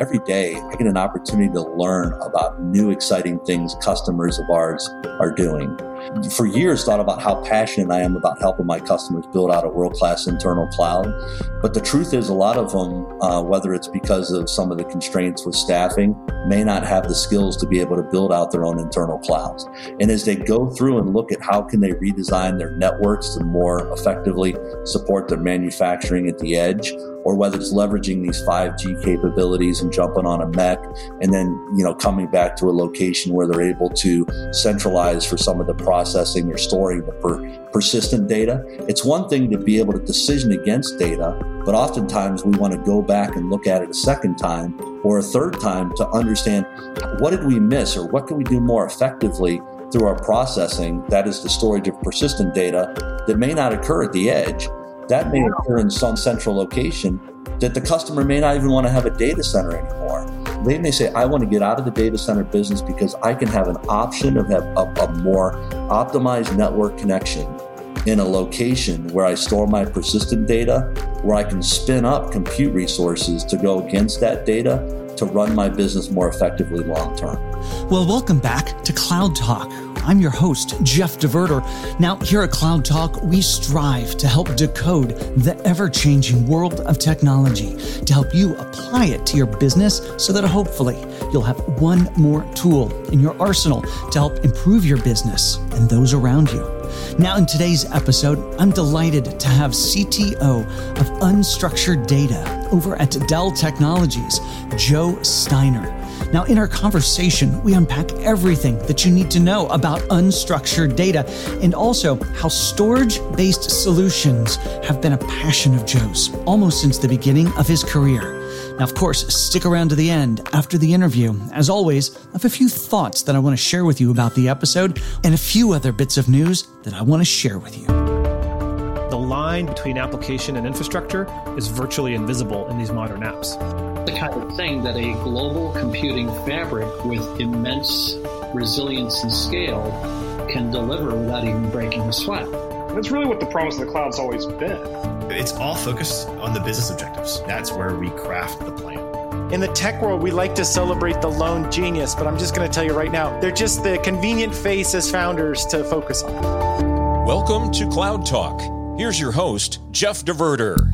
every day I get an opportunity to learn about new exciting things customers of ours are doing. For years, thought about how passionate I am about helping my customers build out a world class internal cloud. But the truth is, a lot of them, uh, whether it's because of some of the constraints with staffing, may not have the skills to be able to build out their own internal clouds. And as they go through and look at how can they redesign their networks to more effectively support their manufacturing at the edge, or whether it's leveraging these 5G capabilities and jumping on a MEC and then, you know, coming back to a location where they're able to centralize for some of the processing or storing the per- persistent data. It's one thing to be able to decision against data, but oftentimes we want to go back and look at it a second time or a third time to understand what did we miss or what can we do more effectively through our processing, that is the storage of persistent data that may not occur at the edge that may occur in some central location that the customer may not even want to have a data center anymore. They may say, I want to get out of the data center business because I can have an option of have a, a more optimized network connection in a location where I store my persistent data, where I can spin up compute resources to go against that data to run my business more effectively long term. Well, welcome back to Cloud Talk. I'm your host, Jeff DeVerter. Now, here at Cloud Talk, we strive to help decode the ever changing world of technology to help you apply it to your business so that hopefully you'll have one more tool in your arsenal to help improve your business and those around you. Now, in today's episode, I'm delighted to have CTO of Unstructured Data over at Dell Technologies, Joe Steiner. Now, in our conversation, we unpack everything that you need to know about unstructured data and also how storage based solutions have been a passion of Joe's almost since the beginning of his career. Now, of course, stick around to the end after the interview. As always, I have a few thoughts that I want to share with you about the episode and a few other bits of news that I want to share with you. The line between application and infrastructure is virtually invisible in these modern apps. The kind of thing that a global computing fabric with immense resilience and scale can deliver without even breaking a sweat. That's really what the promise of the cloud's always been. It's all focused on the business objectives. That's where we craft the plan. In the tech world, we like to celebrate the lone genius, but I'm just going to tell you right now, they're just the convenient face as founders to focus on. Welcome to Cloud Talk. Here's your host, Jeff DeVerter.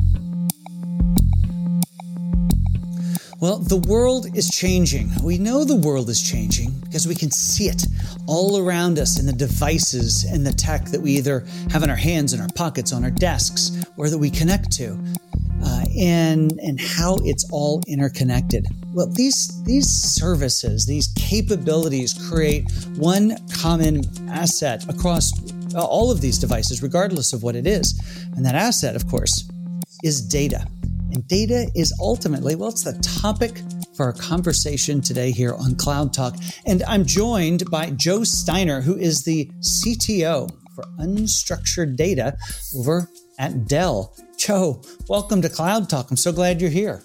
Well, the world is changing. We know the world is changing because we can see it all around us in the devices and the tech that we either have in our hands, in our pockets, on our desks, or that we connect to, uh, and and how it's all interconnected. Well, these these services, these capabilities, create one common asset across all of these devices, regardless of what it is, and that asset, of course, is data. Data is ultimately, well, it's the topic for our conversation today here on Cloud Talk. And I'm joined by Joe Steiner, who is the CTO for unstructured data over at Dell. Joe, welcome to Cloud Talk. I'm so glad you're here.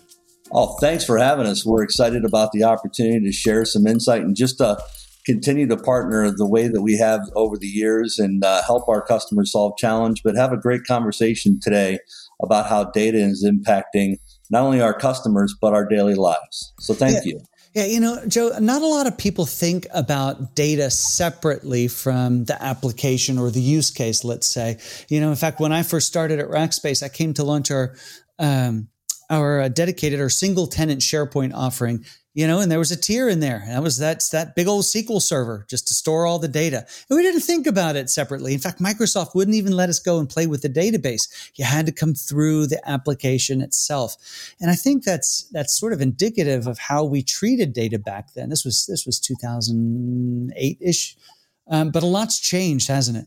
Oh, thanks for having us. We're excited about the opportunity to share some insight and just to continue to partner the way that we have over the years and uh, help our customers solve challenge, but have a great conversation today about how data is impacting not only our customers, but our daily lives. So thank yeah. you. Yeah, you know, Joe, not a lot of people think about data separately from the application or the use case, let's say. You know, in fact, when I first started at Rackspace, I came to launch our um, our uh, dedicated or single tenant SharePoint offering you know, and there was a tier in there. And That was that's that big old SQL server just to store all the data. And we didn't think about it separately. In fact, Microsoft wouldn't even let us go and play with the database. You had to come through the application itself. And I think that's that's sort of indicative of how we treated data back then. This was this was 2008 ish, um, but a lot's changed, hasn't it?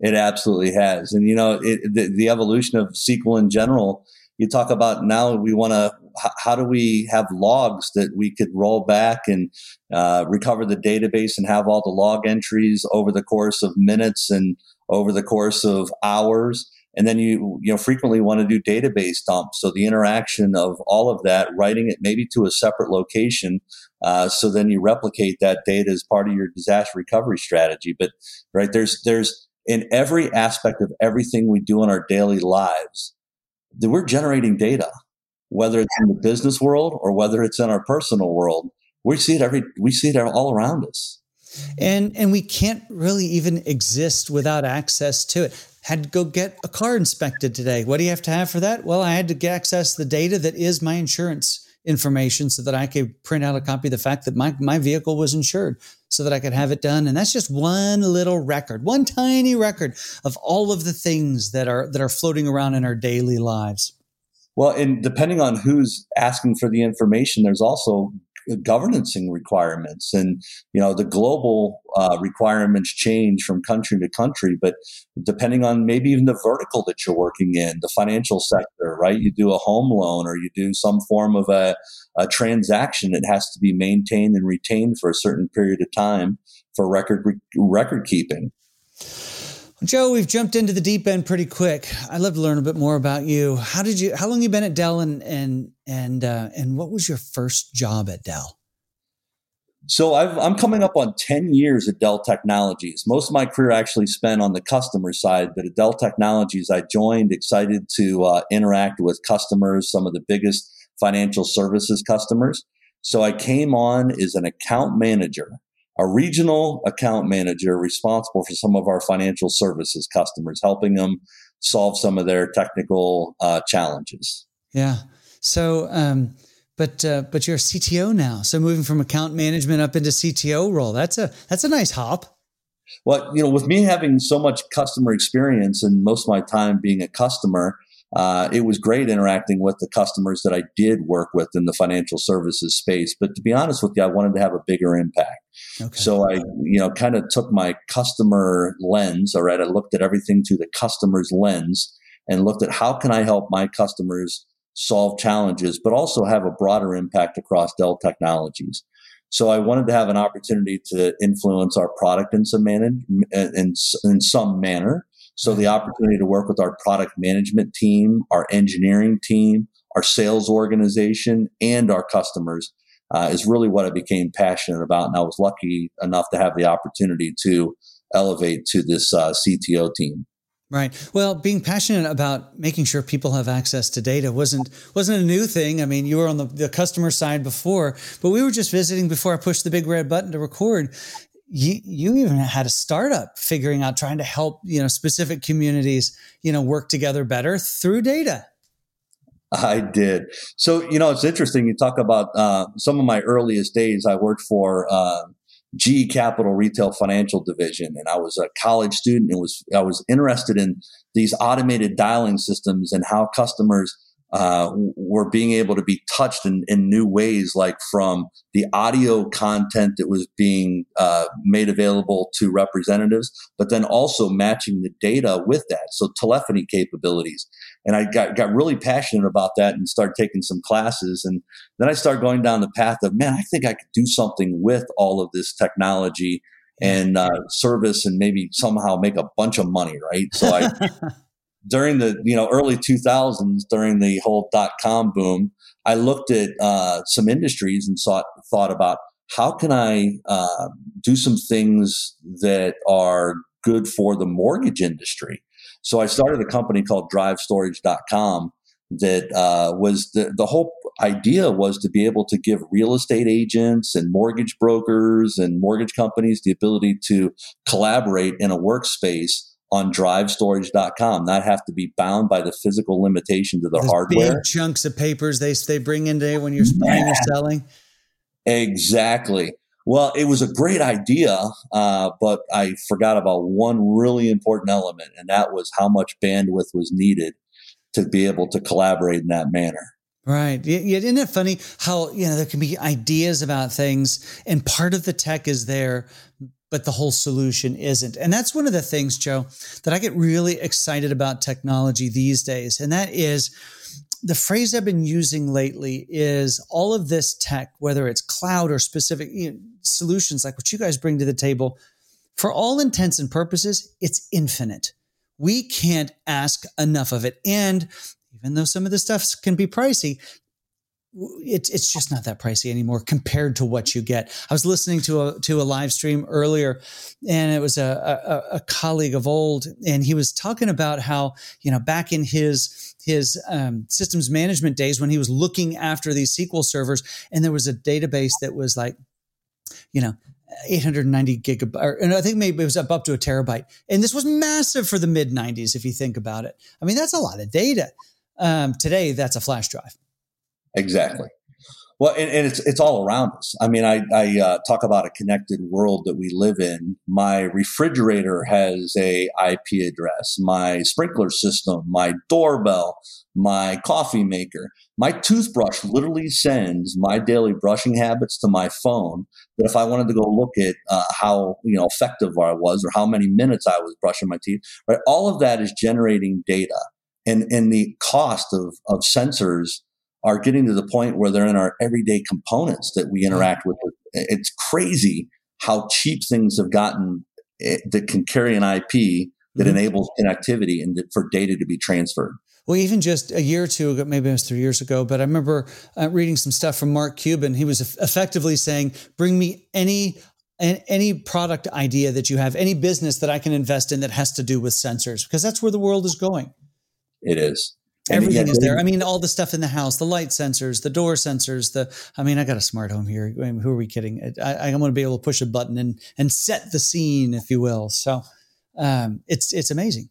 It absolutely has. And you know, it, the, the evolution of SQL in general. You talk about now we want to how do we have logs that we could roll back and uh, recover the database and have all the log entries over the course of minutes and over the course of hours? And then you you know frequently want to do database dumps so the interaction of all of that writing it maybe to a separate location uh, so then you replicate that data as part of your disaster recovery strategy. But right there's there's in every aspect of everything we do in our daily lives that we're generating data whether it's in the business world or whether it's in our personal world. We see it every we see it all around us. And and we can't really even exist without access to it. Had to go get a car inspected today. What do you have to have for that? Well, I had to get access the data that is my insurance information so that I could print out a copy of the fact that my, my vehicle was insured so that I could have it done. And that's just one little record, one tiny record of all of the things that are that are floating around in our daily lives. Well, and depending on who's asking for the information, there's also governancing requirements. And you know the global uh, requirements change from country to country but depending on maybe even the vertical that you're working in the financial sector right? You do a home loan or you do some form of a, a transaction it has to be maintained and retained for a certain period of time for record record keeping Joe, we've jumped into the deep end pretty quick. I'd love to learn a bit more about you. How did you? How long you been at Dell, and and and uh, and what was your first job at Dell? So i am coming up on 10 years at Dell Technologies. Most of my career actually spent on the customer side, but at Dell Technologies, I joined excited to uh, interact with customers, some of the biggest financial services customers. So I came on as an account manager a regional account manager responsible for some of our financial services customers, helping them solve some of their technical uh, challenges. Yeah. So, um, but uh, but you're a CTO now. So moving from account management up into CTO role, that's a that's a nice hop. Well, you know, with me having so much customer experience and most of my time being a customer, uh, it was great interacting with the customers that I did work with in the financial services space. But to be honest with you, I wanted to have a bigger impact. Okay. So I, you know, kind of took my customer lens. All right, I looked at everything through the customer's lens and looked at how can I help my customers solve challenges, but also have a broader impact across Dell Technologies. So I wanted to have an opportunity to influence our product in some manner, in, in some manner so the opportunity to work with our product management team, our engineering team, our sales organization, and our customers uh, is really what I became passionate about. And I was lucky enough to have the opportunity to elevate to this uh, CTO team. Right. Well, being passionate about making sure people have access to data wasn't wasn't a new thing. I mean, you were on the, the customer side before, but we were just visiting before I pushed the big red button to record, you you even had a startup figuring out trying to help you know specific communities you know work together better through data i did so you know it's interesting you talk about uh, some of my earliest days i worked for uh, Capital Retail Financial Division, and I was a college student. and was I was interested in these automated dialing systems and how customers uh, were being able to be touched in, in new ways, like from the audio content that was being uh, made available to representatives, but then also matching the data with that. So telephony capabilities. And I got, got really passionate about that and started taking some classes. And then I started going down the path of, man, I think I could do something with all of this technology and uh, service and maybe somehow make a bunch of money, right? So I during the you know early 2000s during the whole dot com boom i looked at uh, some industries and thought thought about how can i uh, do some things that are good for the mortgage industry. So i started a company called drivestorage.com that uh, was the, the whole idea was to be able to give real estate agents and mortgage brokers and mortgage companies the ability to collaborate in a workspace on drivestorage.com, not have to be bound by the physical limitations of the Those hardware. Big chunks of papers they, they bring in today when you're buying or selling. Exactly. Well, it was a great idea, uh, but I forgot about one really important element, and that was how much bandwidth was needed to be able to collaborate in that manner. Right. Yeah, isn't it funny how you know there can be ideas about things, and part of the tech is there, but the whole solution isn't. And that's one of the things, Joe, that I get really excited about technology these days. And that is the phrase I've been using lately is all of this tech, whether it's cloud or specific you know, solutions like what you guys bring to the table, for all intents and purposes, it's infinite. We can't ask enough of it. And even though some of the stuff can be pricey, it's it's just not that pricey anymore compared to what you get. I was listening to a to a live stream earlier, and it was a, a, a colleague of old, and he was talking about how you know back in his his um, systems management days when he was looking after these SQL servers, and there was a database that was like, you know. 890 gigabyte, and I think maybe it was up, up to a terabyte. And this was massive for the mid 90s, if you think about it. I mean, that's a lot of data. Um, today, that's a flash drive. Exactly. Well, and, and, it's it's all around us. I mean, I, I uh, talk about a connected world that we live in. My refrigerator has a IP address. My sprinkler system, my doorbell, my coffee maker, my toothbrush literally sends my daily brushing habits to my phone. That if I wanted to go look at uh, how you know effective I was or how many minutes I was brushing my teeth, right? All of that is generating data, and and the cost of of sensors are getting to the point where they're in our everyday components that we interact with. It's crazy how cheap things have gotten eh, that can carry an IP that mm-hmm. enables connectivity and for data to be transferred. Well, even just a year or two ago, maybe it was three years ago, but I remember uh, reading some stuff from Mark Cuban. He was effectively saying, "Bring me any any product idea that you have, any business that I can invest in that has to do with sensors, because that's where the world is going." It is. Everything is there. I mean, all the stuff in the house, the light sensors, the door sensors, the, I mean, I got a smart home here. I mean, who are we kidding? I, am going to be able to push a button and, and set the scene, if you will. So um, it's, it's amazing.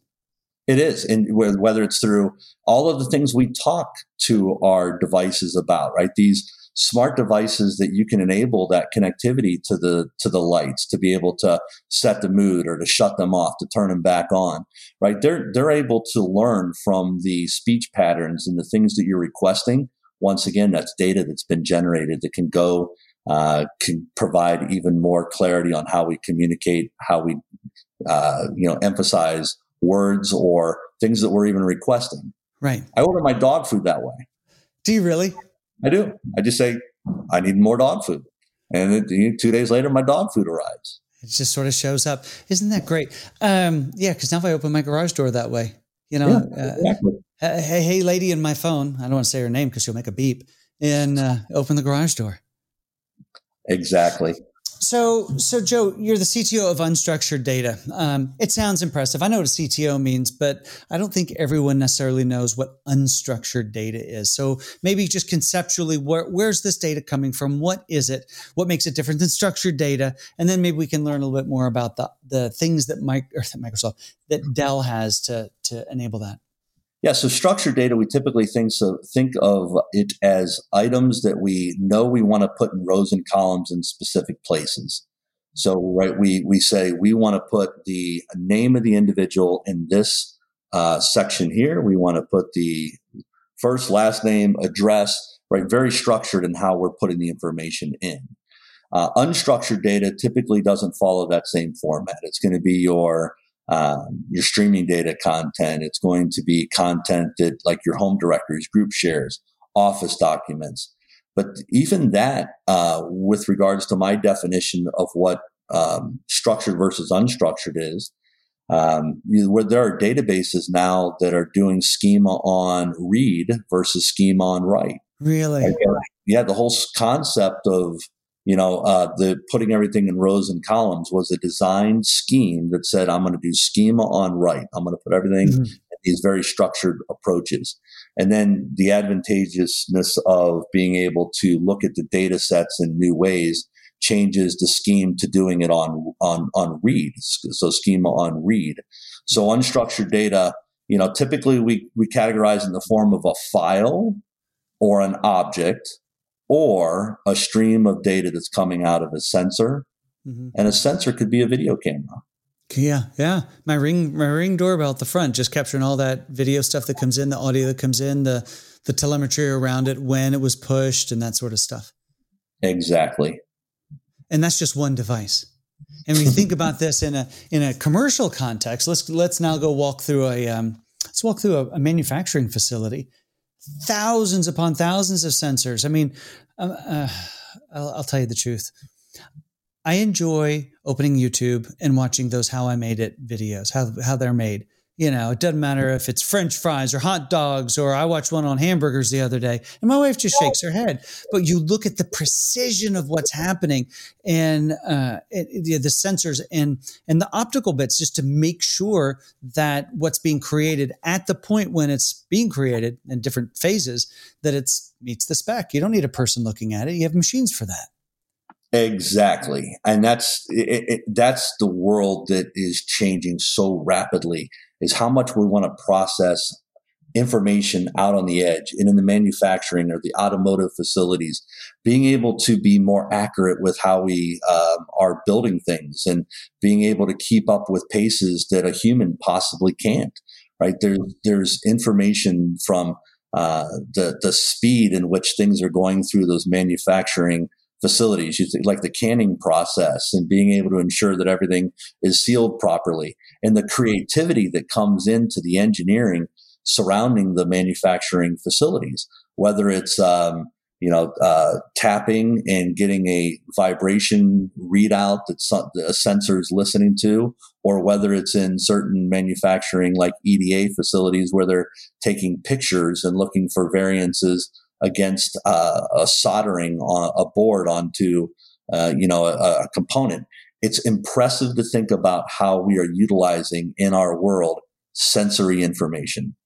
It is. And whether it's through all of the things we talk to our devices about, right? These, smart devices that you can enable that connectivity to the to the lights to be able to set the mood or to shut them off to turn them back on right? They're they're able to learn from the speech patterns and the things that you're requesting. Once again that's data that's been generated that can go uh, can provide even more clarity on how we communicate how we uh, you know emphasize words or things that we're even requesting. Right. I order my dog food that way. Do you really I do. I just say, I need more dog food. And it, two days later, my dog food arrives. It just sort of shows up. Isn't that great? Um, yeah, because now if I open my garage door that way, you know, yeah, uh, exactly. uh, hey, hey, lady in my phone, I don't want to say her name because she'll make a beep, and uh, open the garage door. Exactly. So, so Joe, you're the CTO of unstructured data. Um, it sounds impressive. I know what a CTO means, but I don't think everyone necessarily knows what unstructured data is. So, maybe just conceptually, where, where's this data coming from? What is it? What makes it different than structured data? And then maybe we can learn a little bit more about the the things that Microsoft that Dell has to to enable that. Yeah, so structured data, we typically think so think of it as items that we know we want to put in rows and columns in specific places. So, right, we we say we want to put the name of the individual in this uh, section here. We want to put the first, last name, address, right, very structured in how we're putting the information in. Uh, unstructured data typically doesn't follow that same format. It's going to be your um, your streaming data content. It's going to be content that like your home directories, group shares, office documents. But even that, uh, with regards to my definition of what um, structured versus unstructured is, um, where there are databases now that are doing schema on read versus schema on write. Really? yeah, the whole concept of you know, uh, the putting everything in rows and columns was a design scheme that said, I'm going to do schema on write. I'm going to put everything mm-hmm. in these very structured approaches. And then the advantageousness of being able to look at the data sets in new ways changes the scheme to doing it on, on, on read. So schema on read. So unstructured data, you know, typically we, we categorize in the form of a file or an object or a stream of data that's coming out of a sensor. Mm-hmm. And a sensor could be a video camera. Yeah, yeah. My ring, my ring doorbell at the front, just capturing all that video stuff that comes in, the audio that comes in, the the telemetry around it, when it was pushed, and that sort of stuff. Exactly. And that's just one device. And you think about this in a in a commercial context, let's let's now go walk through a um, let's walk through a, a manufacturing facility thousands upon thousands of sensors. I mean, um, uh, I'll, I'll, tell you the truth. I enjoy opening YouTube and watching those "How I Made It" videos, how how they're made. You know, it doesn't matter if it's French fries or hot dogs, or I watched one on hamburgers the other day, and my wife just shakes her head. But you look at the precision of what's happening, and uh, it, it, the sensors and and the optical bits, just to make sure that what's being created at the point when it's being created in different phases, that it's meets the spec. You don't need a person looking at it; you have machines for that. Exactly, and that's it, it, that's the world that is changing so rapidly is how much we want to process information out on the edge and in the manufacturing or the automotive facilities, being able to be more accurate with how we um, are building things and being able to keep up with paces that a human possibly can't. Right there's there's information from uh, the the speed in which things are going through those manufacturing facilities, like the canning process and being able to ensure that everything is sealed properly and the creativity that comes into the engineering surrounding the manufacturing facilities, whether it's, um, you know, uh, tapping and getting a vibration readout that a sensor is listening to, or whether it's in certain manufacturing like EDA facilities where they're taking pictures and looking for variances against uh, a soldering on a board onto uh, you know a, a, component. It's impressive to think about how we are utilizing in our world sensory information.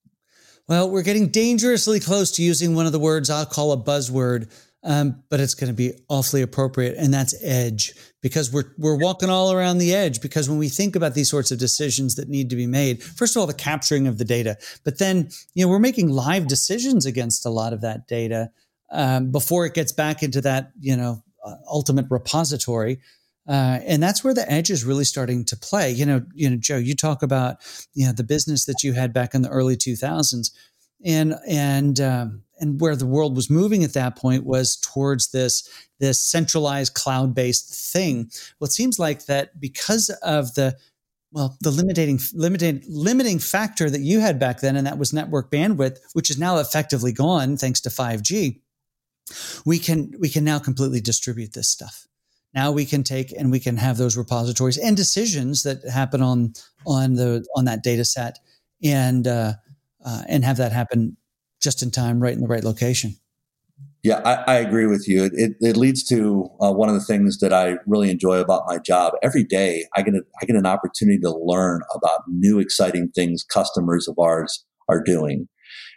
Well, we're getting dangerously close to using one of the words I'll call a buzzword um, but it's going to be awfully appropriate, and that's edge because we're we're walking all around the edge. Because when we think about these sorts of decisions that need to be made, first of all, the capturing of the data, but then you know we're making live decisions against a lot of that data um, before it gets back into that you know uh, ultimate repository. Uh, and that's where the edge is really starting to play. You know, you know, Joe, you talk about you know the business that you had back in the early 2000s, and and um, and where the world was moving at that point was towards this this centralized cloud based thing. Well, it seems like that because of the well, the limiting limiting limiting factor that you had back then, and that was network bandwidth, which is now effectively gone thanks to 5G. We can we can now completely distribute this stuff. Now we can take and we can have those repositories and decisions that happen on on the on that data set, and uh, uh, and have that happen just in time, right in the right location. Yeah, I, I agree with you. It, it, leads to uh, one of the things that I really enjoy about my job. Every day, I get a, I get an opportunity to learn about new exciting things customers of ours are doing,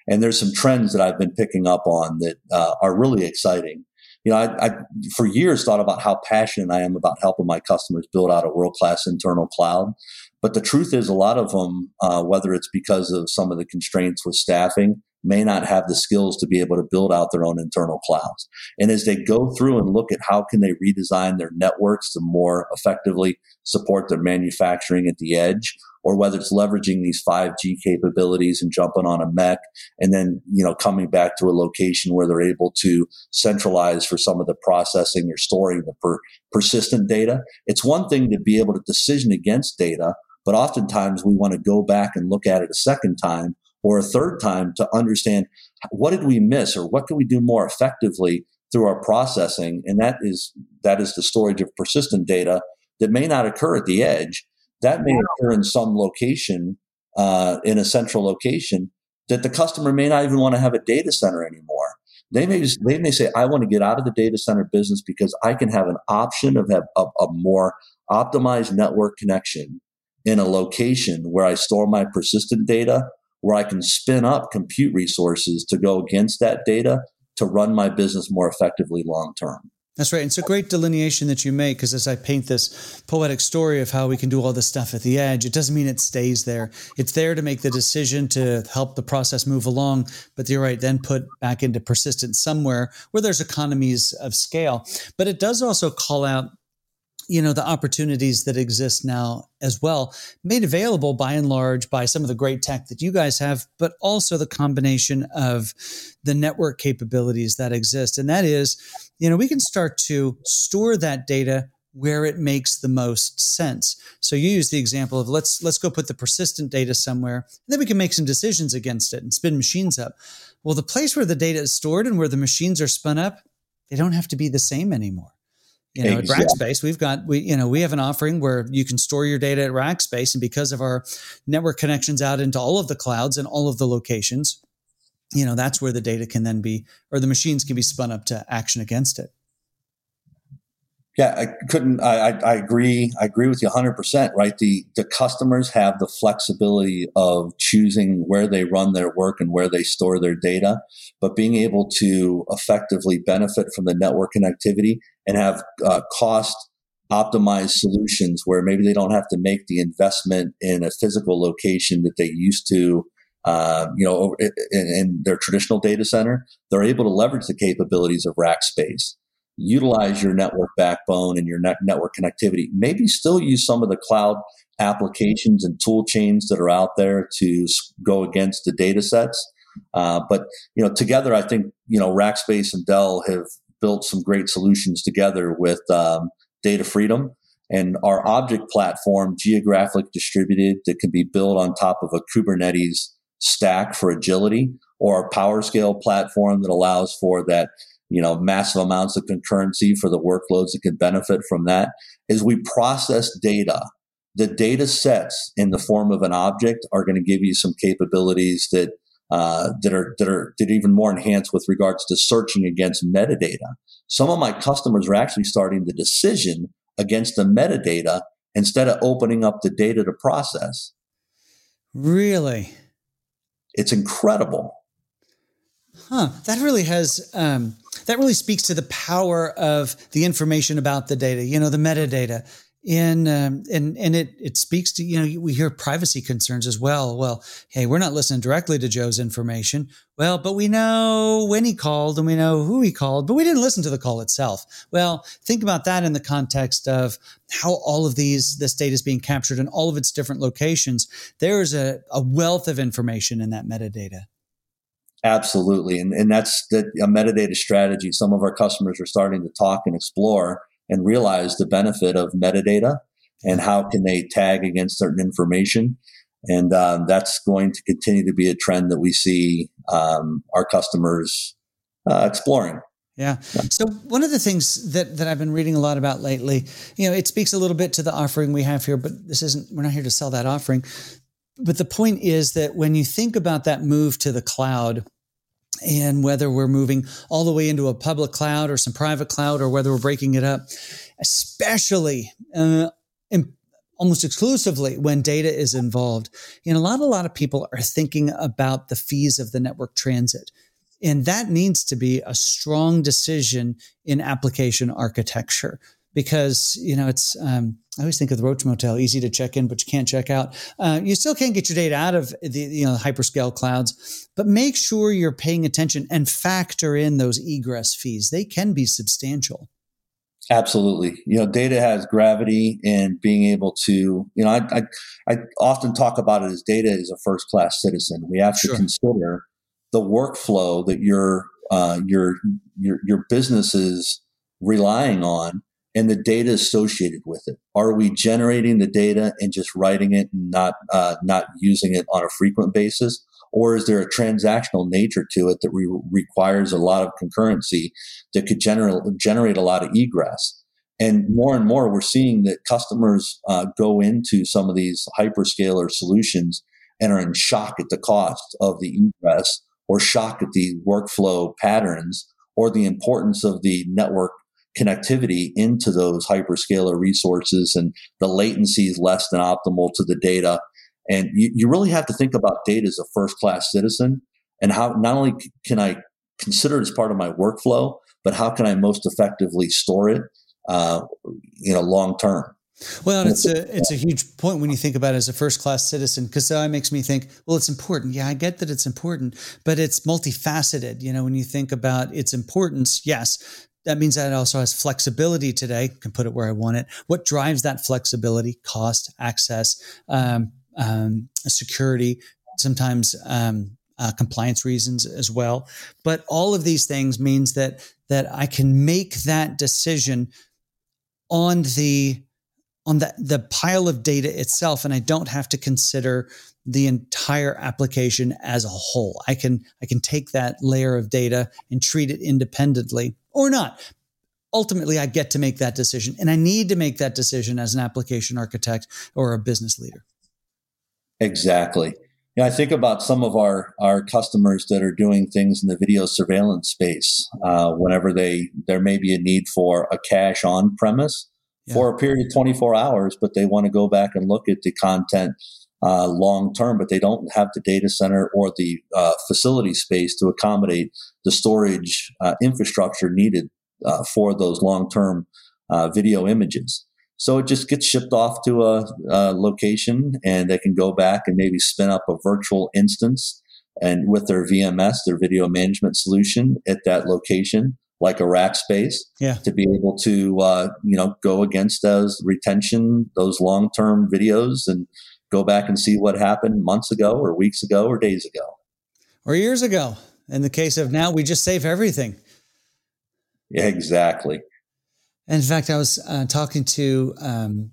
and there's some trends that I've been picking up on that uh, are really exciting. You know, I, I, for years thought about how passionate I am about helping my customers build out a world class internal cloud. But the truth is, a lot of them, uh, whether it's because of some of the constraints with staffing, may not have the skills to be able to build out their own internal clouds. And as they go through and look at how can they redesign their networks to more effectively support their manufacturing at the edge, or whether it's leveraging these 5G capabilities and jumping on a MEC and then, you know, coming back to a location where they're able to centralize for some of the processing or storing the per- persistent data. It's one thing to be able to decision against data, but oftentimes we want to go back and look at it a second time or a third time to understand what did we miss or what can we do more effectively through our processing. And that is that is the storage of persistent data that may not occur at the edge. That may occur in some location uh, in a central location that the customer may not even want to have a data center anymore. They may just, they may say i want to get out of the data center business because i can have an option of have a, a more optimized network connection in a location where i store my persistent data where I can spin up compute resources to go against that data to run my business more effectively long term. That's right. It's a great delineation that you make because as I paint this poetic story of how we can do all this stuff at the edge, it doesn't mean it stays there. It's there to make the decision to help the process move along. But you're right, then put back into persistence somewhere where there's economies of scale. But it does also call out you know the opportunities that exist now as well made available by and large by some of the great tech that you guys have but also the combination of the network capabilities that exist. And that is you know we can start to store that data where it makes the most sense. So you use the example of let's let's go put the persistent data somewhere and then we can make some decisions against it and spin machines up. Well the place where the data is stored and where the machines are spun up they don't have to be the same anymore You know, exactly. at Rackspace, we've got we you know we have an offering where you can store your data at Rackspace, and because of our network connections out into all of the clouds and all of the locations, you know that's where the data can then be or the machines can be spun up to action against it. Yeah, I couldn't. I, I, I agree. I agree with you 100. percent Right. The the customers have the flexibility of choosing where they run their work and where they store their data, but being able to effectively benefit from the network connectivity and have uh, cost optimized solutions where maybe they don't have to make the investment in a physical location that they used to. Uh, you know, in, in their traditional data center, they're able to leverage the capabilities of Rackspace utilize your network backbone and your net network connectivity. Maybe still use some of the cloud applications and tool chains that are out there to go against the data sets. Uh, but you know, together, I think you know Rackspace and Dell have built some great solutions together with um, Data Freedom and our object platform, geographically distributed, that can be built on top of a Kubernetes stack for agility, or a PowerScale platform that allows for that you know, massive amounts of concurrency for the workloads that can benefit from that is we process data. The data sets in the form of an object are going to give you some capabilities that uh, that are that are that are even more enhanced with regards to searching against metadata. Some of my customers are actually starting the decision against the metadata instead of opening up the data to process. Really? It's incredible. Huh. That really has um, that really speaks to the power of the information about the data, you know, the metadata. In um, and and it it speaks to you know we hear privacy concerns as well. Well, hey, we're not listening directly to Joe's information. Well, but we know when he called and we know who he called, but we didn't listen to the call itself. Well, think about that in the context of how all of these this data is being captured in all of its different locations. There is a, a wealth of information in that metadata. Absolutely. And, and that's the, a metadata strategy. Some of our customers are starting to talk and explore and realize the benefit of metadata and how can they tag against certain information. And um, that's going to continue to be a trend that we see um, our customers uh, exploring. Yeah. So one of the things that, that I've been reading a lot about lately, you know, it speaks a little bit to the offering we have here, but this isn't, we're not here to sell that offering. But the point is that when you think about that move to the cloud, and whether we're moving all the way into a public cloud or some private cloud or whether we're breaking it up, especially uh, in, almost exclusively when data is involved. You know, a lot, a lot of people are thinking about the fees of the network transit. And that needs to be a strong decision in application architecture because, you know, it's, um, I always think of the Roach Motel, easy to check in, but you can't check out. Uh, you still can't get your data out of the you know hyperscale clouds, but make sure you're paying attention and factor in those egress fees. They can be substantial. Absolutely. You know, data has gravity and being able to, you know, I, I, I often talk about it as data is a first class citizen. We have to sure. consider the workflow that your, uh, your, your, your business is relying on and the data associated with it. Are we generating the data and just writing it and not uh, not using it on a frequent basis, or is there a transactional nature to it that re- requires a lot of concurrency that could generate generate a lot of egress? And more and more, we're seeing that customers uh, go into some of these hyperscaler solutions and are in shock at the cost of the egress, or shock at the workflow patterns, or the importance of the network connectivity into those hyperscaler resources and the latency is less than optimal to the data. And you, you really have to think about data as a first class citizen and how not only can I consider it as part of my workflow, but how can I most effectively store it, uh, you know, long term. Well, and it's a it's a huge point when you think about it as a first class citizen because that makes me think, well, it's important. Yeah, I get that it's important, but it's multifaceted. You know, when you think about its importance, yes, that means that it also has flexibility today. Can put it where I want it. What drives that flexibility? Cost, access, um, um, security, sometimes um, uh, compliance reasons as well. But all of these things means that that I can make that decision on the on the, the pile of data itself, and I don't have to consider the entire application as a whole. I can I can take that layer of data and treat it independently or not. ultimately I get to make that decision and I need to make that decision as an application architect or a business leader. Exactly. Yeah, I think about some of our, our customers that are doing things in the video surveillance space. Uh, whenever they there may be a need for a cache on premise yeah. for a period of 24 hours, but they want to go back and look at the content uh, long term, but they don't have the data center or the uh, facility space to accommodate the storage uh, infrastructure needed uh, for those long term uh, video images. So it just gets shipped off to a, a, location and they can go back and maybe spin up a virtual instance and with their VMS, their video management solution at that location, like a Rackspace, yeah. to be able to, uh, you know, go against those retention, those long-term videos and go back and see what happened months ago or weeks ago or days ago. Or years ago. In the case of now, we just save everything. Yeah, exactly. In fact, I was uh, talking to um,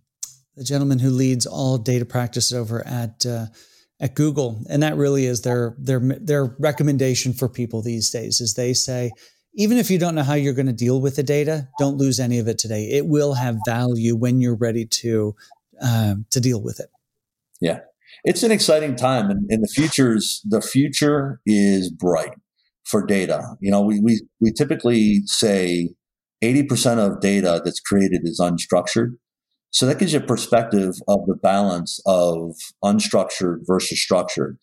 the gentleman who leads all data practice over at uh, at Google, and that really is their their their recommendation for people these days. Is they say, even if you don't know how you're going to deal with the data, don't lose any of it today. It will have value when you're ready to um, to deal with it. Yeah, it's an exciting time, and, and the future's the future is bright for data. You know, we we we typically say 80% of data that's created is unstructured. So that gives you a perspective of the balance of unstructured versus structured.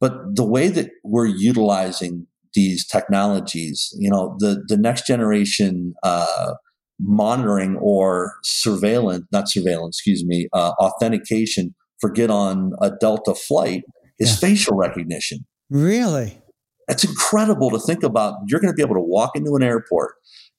But the way that we're utilizing these technologies, you know, the, the next generation uh, monitoring or surveillance, not surveillance, excuse me, uh, authentication for get on a Delta flight is yeah. facial recognition. Really? It's incredible to think about. You're going to be able to walk into an airport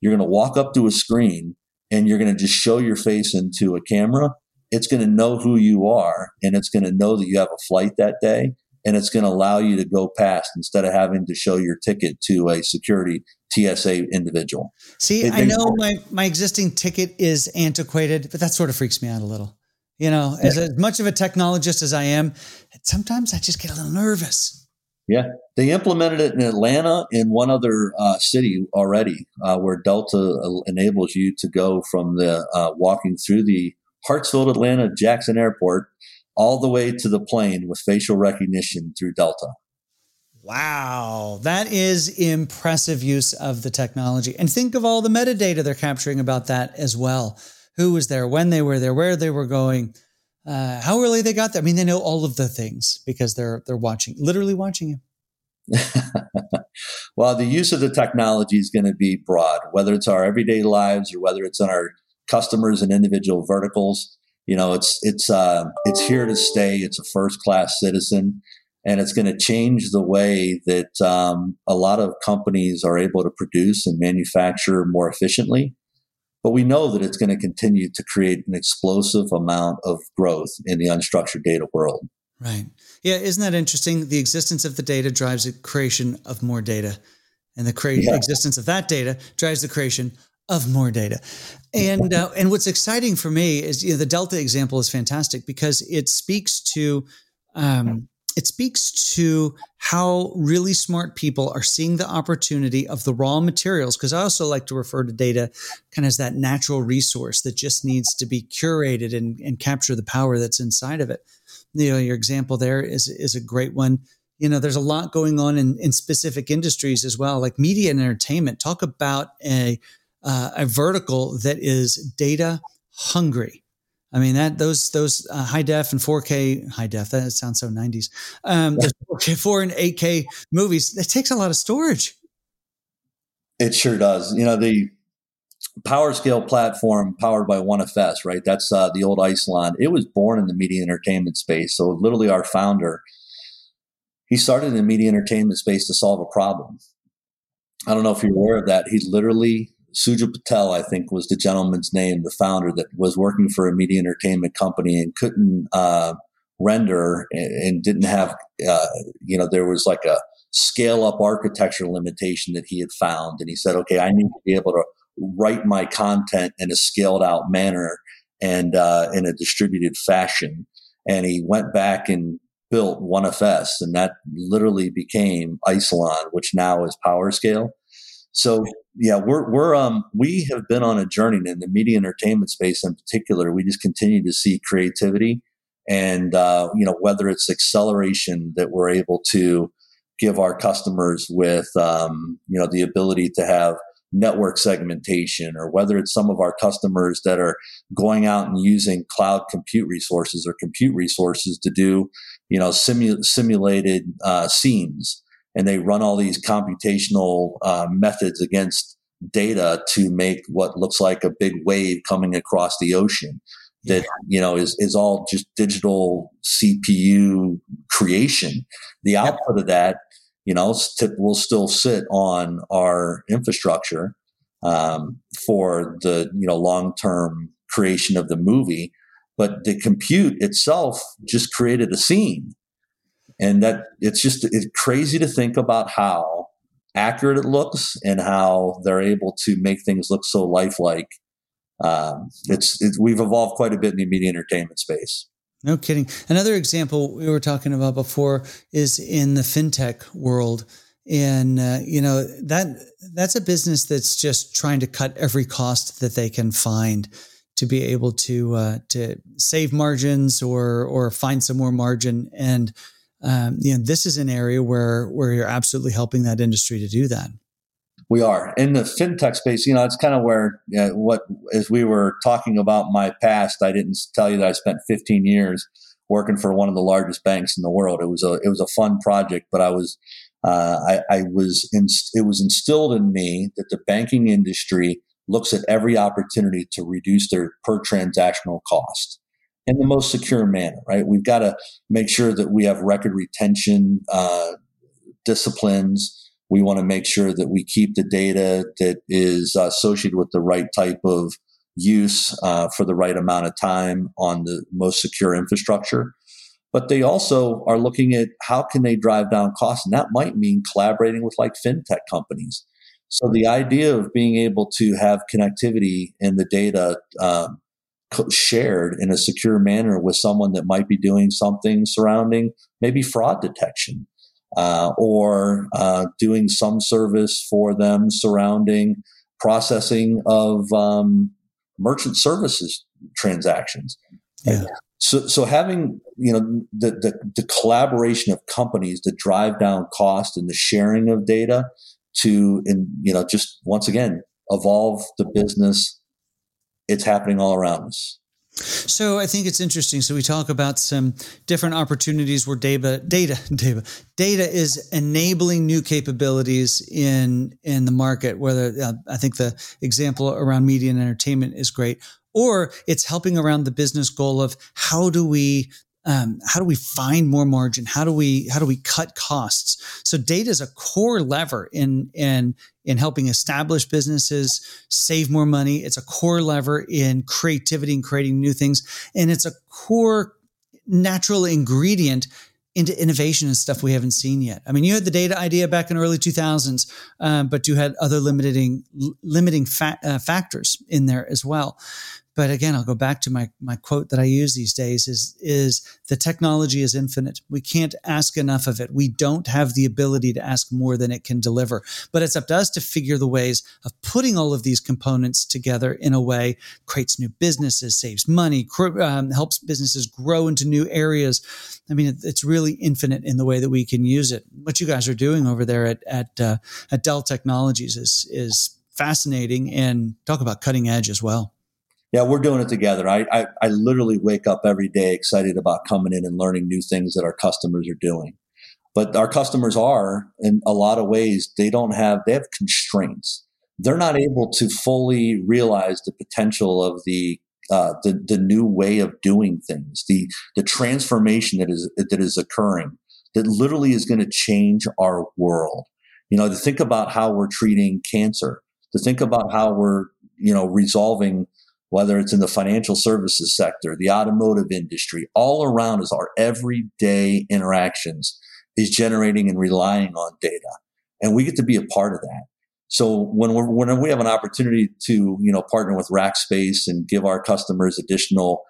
you're going to walk up to a screen and you're going to just show your face into a camera. It's going to know who you are and it's going to know that you have a flight that day and it's going to allow you to go past instead of having to show your ticket to a security TSA individual. See, they, I know my, my existing ticket is antiquated, but that sort of freaks me out a little. You know, as, as much of a technologist as I am, sometimes I just get a little nervous. Yeah, they implemented it in Atlanta and one other uh, city already, uh, where Delta uh, enables you to go from the uh, walking through the Hartsfield, Atlanta Jackson Airport all the way to the plane with facial recognition through Delta. Wow, that is impressive use of the technology. And think of all the metadata they're capturing about that as well. Who was there, when they were there, where they were going uh, how early they got there. I mean, they know all of the things because they're they're watching, literally watching you. well, the use of the technology is going to be broad, whether it's our everyday lives or whether it's in our customers and individual verticals. You know, it's it's uh, it's here to stay. It's a first class citizen, and it's going to change the way that um, a lot of companies are able to produce and manufacture more efficiently but we know that it's going to continue to create an explosive amount of growth in the unstructured data world. Right. Yeah. Isn't that interesting? The existence of the data drives the creation of more data, and the cre- yeah. existence of that data drives the creation of more data. And uh, and what's exciting for me is you know the Delta example is fantastic because it speaks to um, it speaks to how really smart people are seeing the opportunity of the raw materials. Because I also like to refer to data kind of as that natural resource that just needs to be curated and, and capture the power that's inside of it. You know, your example there is, is a great one. You know, there's a lot going on in, in specific industries as well, like media and entertainment. Talk about a, uh, a vertical that is data hungry I mean that those those uh, high def and 4K high def that sounds so 90s. Um, 4K, 4 and 8K movies it takes a lot of storage. It sure does. You know the PowerScale platform powered by OneFS, right? That's uh, the old Isilon. It was born in the media entertainment space. So literally, our founder he started in the media entertainment space to solve a problem. I don't know if you're aware of that. He literally Sujal Patel, I think, was the gentleman's name, the founder that was working for a media entertainment company and couldn't uh, render and, and, didn't have, uh, you know, there was like a scale up architecture limitation that he had found. And he said, okay, I need to be able to write my content in a scaled out manner and uh, in a distributed fashion. And he went back and built OneFS, and that literally became Isilon, which now is PowerScale. So yeah, we're we're um we have been on a journey in the media entertainment space in particular. We just continue to see creativity, and uh, you know whether it's acceleration that we're able to give our customers with um, you know the ability to have network segmentation or whether it's some of our customers that are going out and using cloud compute resources or compute resources to do you know simu- simulated uh, scenes and they run all these computational uh, methods against data to make what looks like a big wave coming across the ocean that you know is is all just digital CPU creation. The output of that, you know, will still sit on our infrastructure um, for the you know long term creation of the movie, but the compute itself just created a scene and that it's just it's crazy to think about how accurate it looks and how they're able to make things look so lifelike. Um, it's, it's we've evolved quite a bit in the media entertainment space. No kidding. Another example we were talking about before is in the fintech world, and uh, you know that that's a business that's just trying to cut every cost that they can find to be able to uh, to save margins or or find some more margin and um, you know, this is an area where where you're absolutely helping that industry to do that. We are in the fintech space. You know, it's kind of where what as we were talking about my past. I didn't tell you that I spent 15 years working for one of the largest banks in the world. It was a it was a fun project, but I was uh, I, I was in, it was instilled in me that the banking industry looks at every opportunity to reduce their per transactional cost in the most secure manner, right? We've got to make sure that we have record retention uh, disciplines. We want to make sure that we keep the data that is associated with the right type of use uh, for the right amount of time on the most secure infrastructure. But they also are looking at how can they drive down costs, and that might mean collaborating with like fintech companies. So the idea of being able to have connectivity in the data um, shared in a secure manner with someone that might be doing something surrounding maybe fraud detection uh, or uh, doing some service for them surrounding processing of um, merchant services transactions. Yeah. So, so having you know the, the, the collaboration of companies to drive down cost and the sharing of data to and you know just once again evolve the business it's happening all around us. So I think it's interesting. So we talk about some different opportunities where data, data, data, data is enabling new capabilities in in the market. Whether uh, I think the example around media and entertainment is great, or it's helping around the business goal of how do we um, how do we find more margin? How do we how do we cut costs? So data is a core lever in in in helping establish businesses save more money. It's a core lever in creativity and creating new things, and it's a core natural ingredient into innovation and stuff we haven't seen yet. I mean, you had the data idea back in early 2000s, um, but you had other limiting limiting fa- uh, factors in there as well. But again, I'll go back to my, my quote that I use these days is, is the technology is infinite. We can't ask enough of it. We don't have the ability to ask more than it can deliver, but it's up to us to figure the ways of putting all of these components together in a way creates new businesses, saves money, um, helps businesses grow into new areas. I mean, it's really infinite in the way that we can use it. What you guys are doing over there at, at, uh, at Dell Technologies is, is fascinating and talk about cutting edge as well yeah, we're doing it together. I, I, I literally wake up every day excited about coming in and learning new things that our customers are doing. But our customers are, in a lot of ways, they don't have they have constraints. They're not able to fully realize the potential of the uh, the the new way of doing things, the the transformation that is that is occurring, that literally is going to change our world. You know, to think about how we're treating cancer, to think about how we're you know resolving whether it's in the financial services sector, the automotive industry, all around us, our everyday interactions is generating and relying on data. And we get to be a part of that. So when we we have an opportunity to, you know, partner with Rackspace and give our customers additional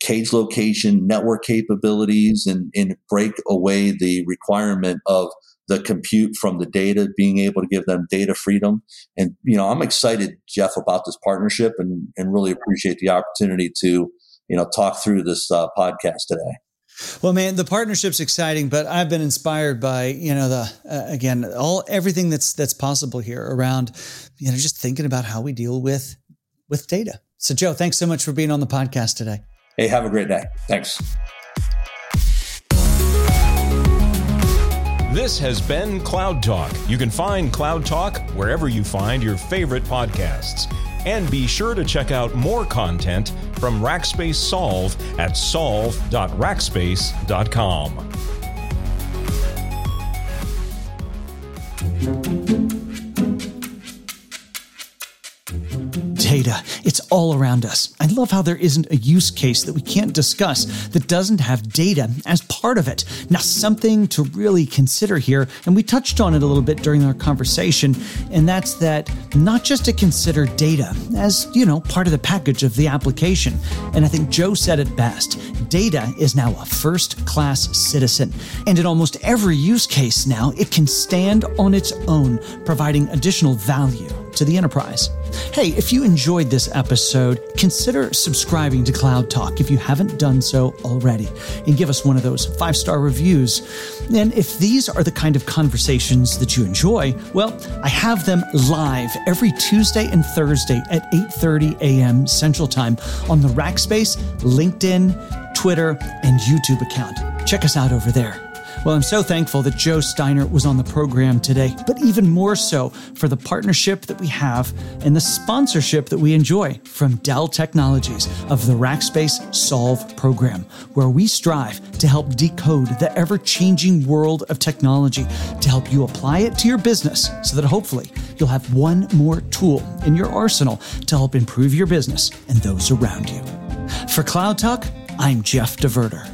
cage location network capabilities and, and break away the requirement of the compute from the data, being able to give them data freedom. And, you know, I'm excited, Jeff, about this partnership and, and really appreciate the opportunity to, you know, talk through this uh, podcast today. Well, man, the partnership's exciting, but I've been inspired by you know the uh, again all everything that's that's possible here around you know just thinking about how we deal with with data. So, Joe, thanks so much for being on the podcast today. Hey, have a great day. Thanks. This has been Cloud Talk. You can find Cloud Talk wherever you find your favorite podcasts. And be sure to check out more content from Rackspace Solve at solve.rackspace.com. data. It's all around us. I love how there isn't a use case that we can't discuss that doesn't have data as part of it. Now, something to really consider here, and we touched on it a little bit during our conversation, and that's that not just to consider data as, you know, part of the package of the application. And I think Joe said it best data is now a first class citizen. And in almost every use case now, it can stand on its own, providing additional value to the enterprise. Hey, if you enjoyed this episode, consider subscribing to Cloud Talk if you haven't done so already, and give us one of those five star reviews. And if these are the kind of conversations that you enjoy, well, I have them live every Tuesday and Thursday at 8:30 a.m. Central Time on the Rackspace, LinkedIn, Twitter, and YouTube account. Check us out over there. Well, I'm so thankful that Joe Steiner was on the program today, but even more so for the partnership that we have and the sponsorship that we enjoy from Dell Technologies of the Rackspace Solve program, where we strive to help decode the ever changing world of technology to help you apply it to your business so that hopefully you'll have one more tool in your arsenal to help improve your business and those around you. For Cloud Talk, I'm Jeff DeVerter.